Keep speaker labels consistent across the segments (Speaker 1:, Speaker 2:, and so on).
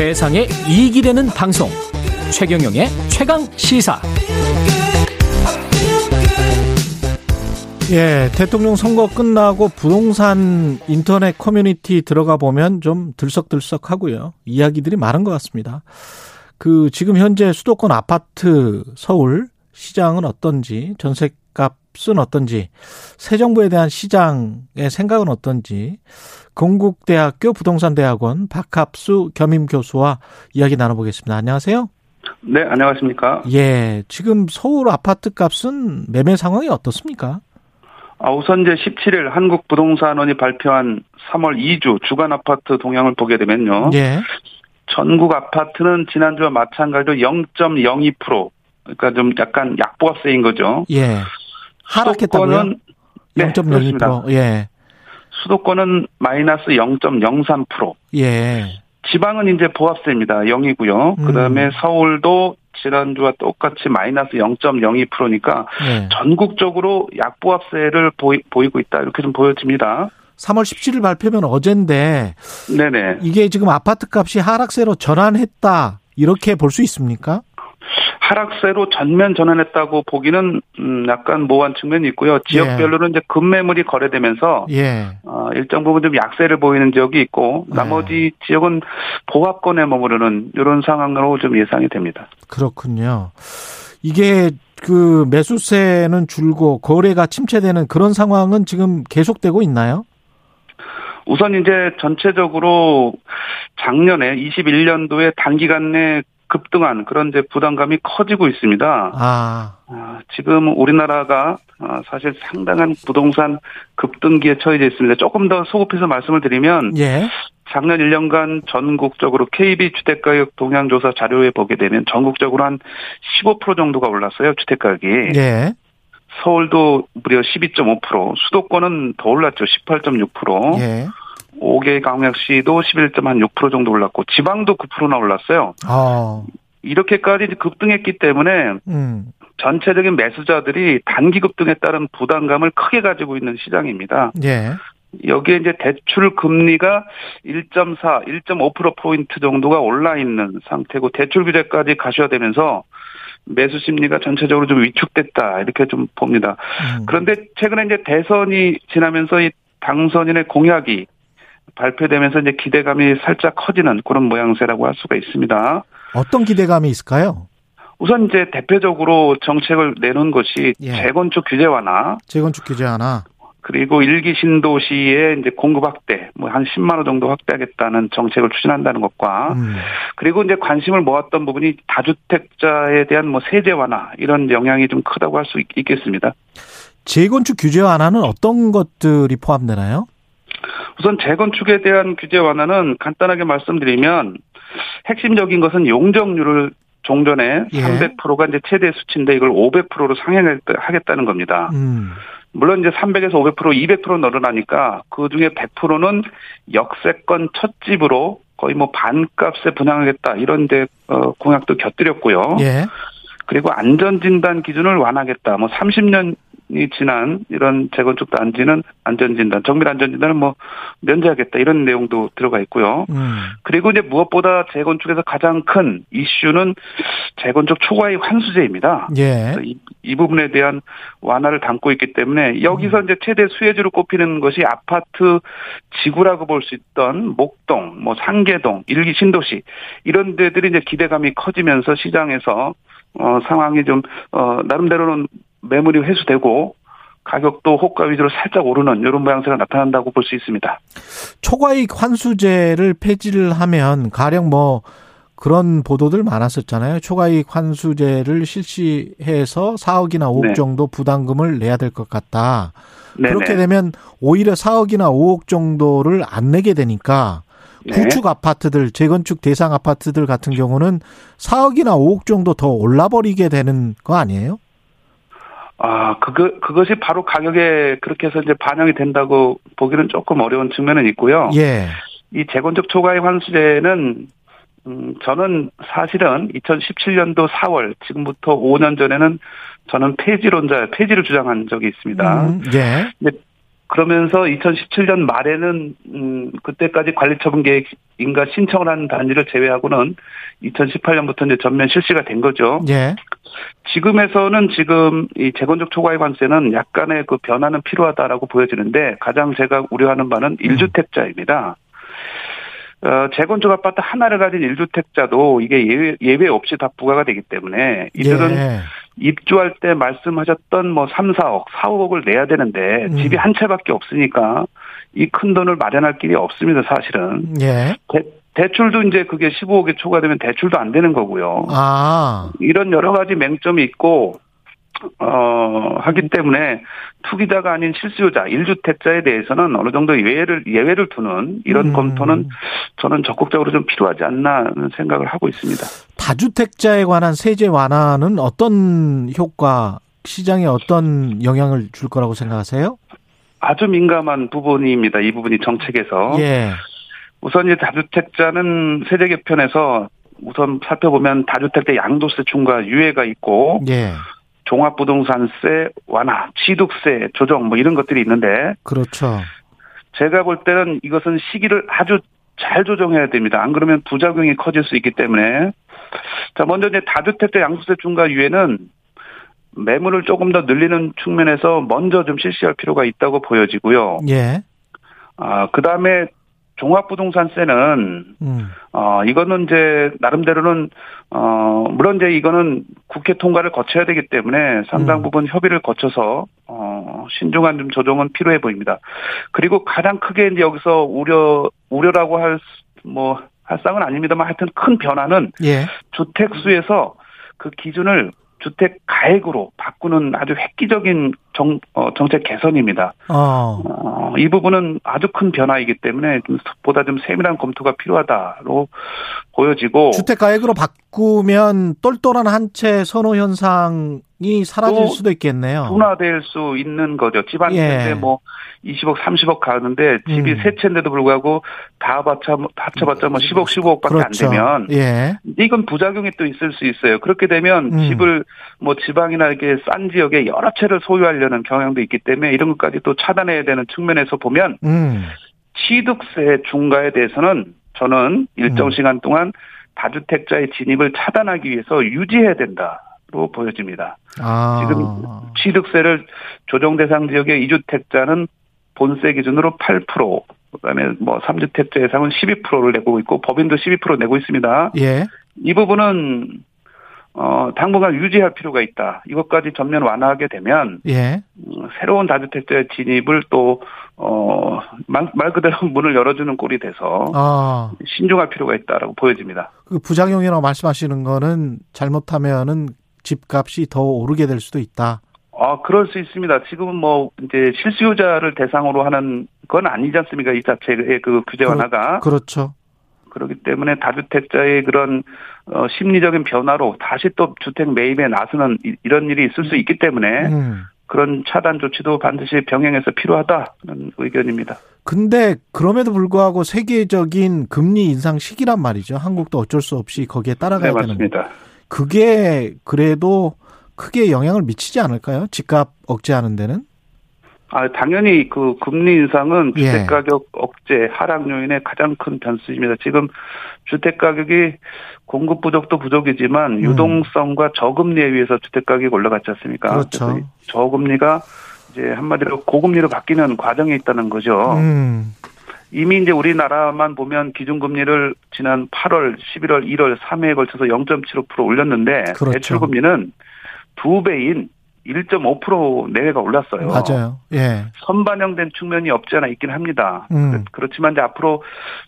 Speaker 1: 세상에 이익이 되는 방송 최경영의 최강 시사
Speaker 2: 예, 대통령 선거 끝나고 부동산 인터넷 커뮤니티 들어가 보면 좀 들썩들썩 하고요. 이야기들이 많은 것 같습니다. 그, 지금 현재 수도권 아파트 서울 시장은 어떤지, 전세값 은 어떤지, 새 정부에 대한 시장의 생각은 어떤지, 건국대학교 부동산대학원 박합수 겸임 교수와 이야기 나눠보겠습니다. 안녕하세요.
Speaker 3: 네, 안녕하십니까.
Speaker 2: 예, 지금 서울 아파트 값은 매매 상황이 어떻습니까?
Speaker 3: 아, 우선 이제 17일 한국부동산원이 발표한 3월 2주 주간 아파트 동향을 보게 되면요.
Speaker 2: 예.
Speaker 3: 전국 아파트는 지난주와 마찬가지로 0.02% 그러니까 좀 약간 약보합세인 거죠.
Speaker 2: 예. 하락했다고요?
Speaker 3: 수도권은 네,
Speaker 2: 0.02%. 예.
Speaker 3: 수도권은 마이너스 0.03%.
Speaker 2: 예.
Speaker 3: 지방은 이제 보합세입니다. 0이고요.
Speaker 2: 음.
Speaker 3: 그다음에 서울도 지난주와 똑같이 마이너스 0.02%니까
Speaker 2: 예.
Speaker 3: 전국적으로 약보합세를 보이, 보이고 있다. 이렇게 좀 보여집니다.
Speaker 2: 3월 17일 발표면 어젠데
Speaker 3: 네네.
Speaker 2: 이게 지금 아파트 값이 하락세로 전환했다. 이렇게 볼 수 있습니까?
Speaker 3: 하락세로 전면 전환했다고 보기는 음, 약간 모호한 측면이 있고요. 지역별로는 이제 급매물이 거래되면서
Speaker 2: 예.
Speaker 3: 어, 일정 부분 좀 약세를 보이는 지역이 있고
Speaker 2: 네.
Speaker 3: 나머지 지역은 보합권에 머무르는 이런 상황으로 좀 예상이 됩니다.
Speaker 2: 그렇군요. 이게 그 매수세는 줄고 거래가 침체되는 그런 상황은 지금 계속되고 있나요?
Speaker 3: 우선 이제 전체적으로 작년에 21년도에 단기간 내 급등한 그런 이제 부담감이 커지고 있습니다.
Speaker 2: 아,
Speaker 3: 아, 지금 우리나라가 아, 사실 상당한 부동산 급등기에 처해져 있습니다. 조금 더 소급해서 말씀을 드리면
Speaker 2: 예.
Speaker 3: 작년 1년간 전국적으로 KB 주택가격 동향조사 자료에 보게 되면 전국적으로 한 15% 정도가 올랐어요. 주택가격이.
Speaker 2: 예.
Speaker 3: 서울도 무려 12.5%, 수도권은 더 올랐죠. 18.6%.
Speaker 2: 예.
Speaker 3: 5개 광역시도 11.6% 정도 올랐고 지방도 9%나 올랐어요.
Speaker 2: 어.
Speaker 3: 이렇게까지 급등했기 때문에
Speaker 2: 음.
Speaker 3: 전체적인 매수자들이 단기 급등에 따른 부담감을 크게 가지고 있는 시장입니다.
Speaker 2: 예.
Speaker 3: 여기에 이제 대출 금리가 1.4, 1.5% 포인트 정도가 올라 있는 상태고 대출 규제까지 가셔야 되면서 매수 심리가 전체적으로 좀 위축됐다 이렇게 좀 봅니다.
Speaker 2: 음.
Speaker 3: 그런데 최근에 이제 대선이 지나면서 이 당선인의 공약이 발표되면서 이제 기대감이 살짝 커지는 그런 모양새라고 할 수가 있습니다.
Speaker 2: 어떤 기대감이 있을까요?
Speaker 3: 우선 이제 대표적으로 정책을 내놓은 것이
Speaker 2: 예.
Speaker 3: 재건축 규제 완화
Speaker 2: 재건축 규제 하나.
Speaker 3: 그리고 일기 신도시의 이제 공급 확대, 뭐 한 10만 호 정도 확대하겠다는 정책을 추진한다는 것과
Speaker 2: 음.
Speaker 3: 그리고 이제 관심을 모았던 부분이 다주택자에 대한 뭐 세제 완화 이런 영향이 좀 크다고 할 수 있겠습니다.
Speaker 2: 재건축 규제 완화는 어떤 것들이 포함되나요?
Speaker 3: 우선 재건축에 대한 규제 완화는 간단하게 말씀드리면 핵심적인 것은 용적률을 종전에
Speaker 2: 예.
Speaker 3: 300%가 이제 최대 수치인데 이걸 500%로 상향하겠다는 겁니다.
Speaker 2: 음.
Speaker 3: 물론 이제 300에서 500% 200% 늘어나니까 그 중에 100%는 역세권 첫 집으로 거의 뭐 반값에 분양하겠다 이런 데 어, 공약도 곁들였고요.
Speaker 2: 예.
Speaker 3: 그리고 안전진단 기준을 완화하겠다. 뭐 30년 이 지난 이런 재건축 단지는 안전진단, 정밀 안전진단을 뭐 면제하겠다 이런 내용도 들어가 있고요.
Speaker 2: 음.
Speaker 3: 그리고 이제 무엇보다 재건축에서 가장 큰 이슈는 재건축 초과이익 환수제입니다.
Speaker 2: 예.
Speaker 3: 이, 이 부분에 대한 완화를 담고 있기 때문에 여기서 이제 최대 수혜주로 꼽히는 것이 아파트 지구라고 볼 수 있던 목동, 뭐 상계동, 일기 신도시 이런 데들이 이제 기대감이 커지면서 시장에서 어 상황이 좀 어 나름대로는 매물이 회수되고 가격도 호가 위주로 살짝 오르는 이런 모양새가 나타난다고 볼 수 있습니다.
Speaker 2: 초과이익 환수제를 폐지를 하면 가령 뭐 그런 보도들 많았었잖아요. 초과이익 환수제를 실시해서 4억이나 5억
Speaker 3: 네.
Speaker 2: 정도 부담금을 내야 될 것 같다.
Speaker 3: 네네.
Speaker 2: 그렇게 되면 오히려 4억이나 5억 정도를 안 내게 되니까
Speaker 3: 네.
Speaker 2: 구축 아파트들, 재건축 대상 아파트들 같은 경우는 4억이나 5억 정도 더 올라버리게 되는 거 아니에요?
Speaker 3: 아, 그거, 그것이 바로 가격에 그렇게 해서 이제 반영이 된다고 보기는 조금 어려운 측면은 있고요.
Speaker 2: 예.
Speaker 3: 이 재건축 초과이익 환수제는 음, 저는 사실은 2017년도 4월, 지금부터 5년 전에는 저는 폐지론자, 폐지를 주장한 적이 있습니다.
Speaker 2: 음, 예.
Speaker 3: 그러면서 2017년 말에는 음 그때까지 관리처분 계획인가 신청을 한 단지를 제외하고는 2018년부터 이제 전면 실시가 된 거죠.
Speaker 2: 예.
Speaker 3: 지금에서는 지금 이 재건축 초과의 관세는 약간의 그 변화는 필요하다라고 보여지는데 가장 제가 우려하는 바는 1주택자입니다. 어, 재건축 아파트 하나를 가진 1주택자도 이게 예외, 예외 없이 다 부과가 되기 때문에 이들은
Speaker 2: 예.
Speaker 3: 입주할 때 말씀하셨던 뭐 3, 4억, 4, 5억을 내야 되는데
Speaker 2: 음.
Speaker 3: 집이 한 채밖에 없으니까 이 큰 돈을 마련할 길이 없습니다, 사실은.
Speaker 2: 예.
Speaker 3: 대, 대출도 이제 그게 15억에 초과되면 대출도 안 되는 거고요.
Speaker 2: 아.
Speaker 3: 이런 여러 가지 맹점이 있고 어 하기 때문에 투기자가 아닌 실수요자 1주택자에 대해서는 어느 정도 예외를 예외를 두는 이런
Speaker 2: 음.
Speaker 3: 검토는 저는 적극적으로 좀 필요하지 않나 하는 생각을 하고 있습니다.
Speaker 2: 다주택자에 관한 세제 완화는 어떤 효과, 시장에 어떤 영향을 줄 거라고 생각하세요?
Speaker 3: 아주 민감한 부분입니다. 이 부분이 정책에서
Speaker 2: 예.
Speaker 3: 우선 이 다주택자는 세제 개편에서 우선 살펴보면 다주택자 양도세 중과 유예가 있고
Speaker 2: 예.
Speaker 3: 종합부동산세 완화, 취득세 조정 뭐 이런 것들이 있는데
Speaker 2: 그렇죠.
Speaker 3: 제가 볼 때는 이것은 시기를 아주 잘 조정해야 됩니다. 안 그러면 부작용이 커질 수 있기 때문에 자 먼저 이제 다주택 자 양도세 중과 유예는 매물을 조금 더 늘리는 측면에서 먼저 좀 실시할 필요가 있다고 보여지고요.
Speaker 2: 예.
Speaker 3: 아 그 다음에 종합부동산세는
Speaker 2: 음.
Speaker 3: 어 이거는 이제 나름대로는 어 물론 이제 이거는 국회 통과를 거쳐야 되기 때문에 상당
Speaker 2: 음.
Speaker 3: 부분 협의를 거쳐서 어 신중한 좀 조정은 필요해 보입니다. 그리고 가장 크게 이제 여기서 우려 우려라고 할 뭐 할상은 아닙니다만 하여튼 큰 변화는
Speaker 2: 예.
Speaker 3: 주택 수에서 그 기준을 주택 가액으로 바꾸는 아주 획기적인 정, 어, 정책 개선입니다.
Speaker 2: 어.
Speaker 3: 어, 이 부분은 아주 큰 변화이기 때문에 좀 보다 좀 세밀한 검토가 필요하다로 보여지고
Speaker 2: 주택 가액으로 바꾸면 똘똘한 한 채 선호 현상이 사라질
Speaker 3: 또
Speaker 2: 수도 있겠네요.
Speaker 3: 분화될 수 있는 거죠. 집안
Speaker 2: 예.
Speaker 3: 세인데 뭐 20억, 30억 가는데 집이
Speaker 2: 음.
Speaker 3: 세 채인데도 불구하고 다 합쳐 합쳐봤자 뭐 10억, 15억밖에
Speaker 2: 그렇죠.
Speaker 3: 안 되면
Speaker 2: 예.
Speaker 3: 이건 부작용이 또 있을 수 있어요. 그렇게 되면
Speaker 2: 음.
Speaker 3: 집을 뭐 지방이나 이렇게 싼 지역에 여러 채를 소유 하려는 경향도 있기 때문에 이런 것까지 또 차단해야 되는 측면에서 보면
Speaker 2: 음.
Speaker 3: 취득세 중과에 대해서는 저는 일정
Speaker 2: 음.
Speaker 3: 시간 동안 다주택자의 진입을 차단하기 위해서 유지해야 된다로 보여집니다.
Speaker 2: 아.
Speaker 3: 지금 취득세를 조정 대상 지역의 2주택자는 본세 기준으로 8%, 그다음에 뭐 3주택자 예상은 12%를 내고 있고 법인도 12% 내고 있습니다.
Speaker 2: 예.
Speaker 3: 이 부분은 어 당분간 유지할 필요가 있다. 이것까지 전면 완화하게 되면
Speaker 2: 예.
Speaker 3: 음, 새로운 다주택자의 진입을 또 어 말 말 그대로 문을 열어주는 꼴이 돼서
Speaker 2: 아.
Speaker 3: 신중할 필요가 있다라고 보여집니다.
Speaker 2: 그 부작용이라고 말씀하시는 거는 잘못하면은 집값이 더 오르게 될 수도 있다.
Speaker 3: 아, 그럴 수 있습니다. 지금은 뭐, 이제 실수요자를 대상으로 하는 건 아니지 않습니까? 이 자체의 그 규제 완화가.
Speaker 2: 그렇죠.
Speaker 3: 그렇기 때문에 다주택자의 그런, 어, 심리적인 변화로 다시 또 주택 매입에 나서는 이- 이런 일이 있을 수 있기 때문에
Speaker 2: 음.
Speaker 3: 그런 차단 조치도 반드시 병행해서 필요하다는 의견입니다.
Speaker 2: 근데 그럼에도 불구하고 세계적인 금리 인상 시기란 말이죠. 한국도 어쩔 수 없이 거기에
Speaker 3: 네,
Speaker 2: 따라가야 되는.
Speaker 3: 맞습니다.
Speaker 2: 그게 그래도 크게 영향을 미치지 않을까요? 집값 억제하는 데는?
Speaker 3: 아, 당연히 그 금리 인상은
Speaker 2: 예.
Speaker 3: 주택 가격 억제 하락 요인의 가장 큰 변수입니다. 지금 주택 가격이 공급 부족도 부족이지만
Speaker 2: 음.
Speaker 3: 유동성과 저금리에 의해서 주택 가격이 올라갔지 않습니까?
Speaker 2: 그렇죠.
Speaker 3: 저금리가 이제 한마디로 고금리로 바뀌는 과정에 있다는 거죠.
Speaker 2: 음.
Speaker 3: 이미 이제 우리나라만 보면 기준금리를 지난 8월, 11월, 1월 3회에 걸쳐서 0.75% 올렸는데
Speaker 2: 그렇죠.
Speaker 3: 대출금리는 두 배인 1.5% 내외가 올랐어요.
Speaker 2: 맞아요. 예.
Speaker 3: 선반영된 측면이 없지 않아 있긴 합니다.
Speaker 2: 음.
Speaker 3: 그렇지만 이제 앞으로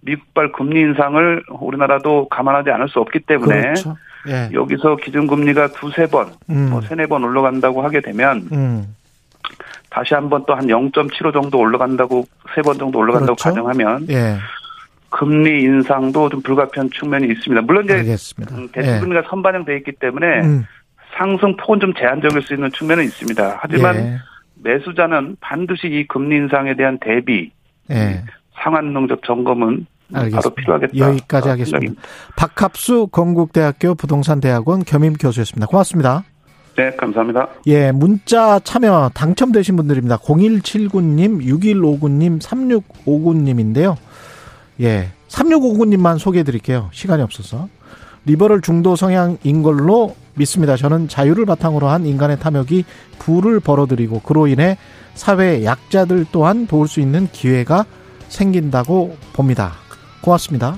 Speaker 3: 미국발 금리 인상을 우리나라도 감안하지 않을 수 없기 때문에
Speaker 2: 그렇죠. 예.
Speaker 3: 여기서 기준금리가 두세 번,
Speaker 2: 음.
Speaker 3: 뭐 세네 번 올라간다고 하게 되면
Speaker 2: 음.
Speaker 3: 다시 한번 또 한 0.75 정도 올라간다고 세 번 정도 올라간다고
Speaker 2: 그렇죠.
Speaker 3: 가정하면
Speaker 2: 예.
Speaker 3: 금리 인상도 좀 불가피한 측면이 있습니다. 물론 이제
Speaker 2: 알겠습니다.
Speaker 3: 음, 대출금리가 선반영돼 있기 때문에
Speaker 2: 예. 음.
Speaker 3: 상승폭은 좀 제한적일 수 있는 측면은 있습니다. 하지만
Speaker 2: 예.
Speaker 3: 매수자는 반드시 이 금리 인상에 대한 대비
Speaker 2: 예.
Speaker 3: 상한능적 점검은
Speaker 2: 알겠습니다.
Speaker 3: 바로 필요하겠다.
Speaker 2: 여기까지
Speaker 3: 아,
Speaker 2: 하겠습니다.
Speaker 3: 생각입니다.
Speaker 2: 박합수 건국대학교 부동산대학원 겸임 교수였습니다. 고맙습니다.
Speaker 3: 네, 감사합니다.
Speaker 2: 예, 문자 참여 당첨되신 분들입니다. 0179님, 6159님, 3659님인데요. 예, 3659님만 소개해 드릴게요. 시간이 없어서. 리버럴 중도 성향인 걸로 믿습니다. 저는 자유를 바탕으로 한 인간의 탐욕이 부를 벌어들이고 그로 인해 사회 약자들 또한 도울 수 있는 기회가 생긴다고 봅니다. 고맙습니다.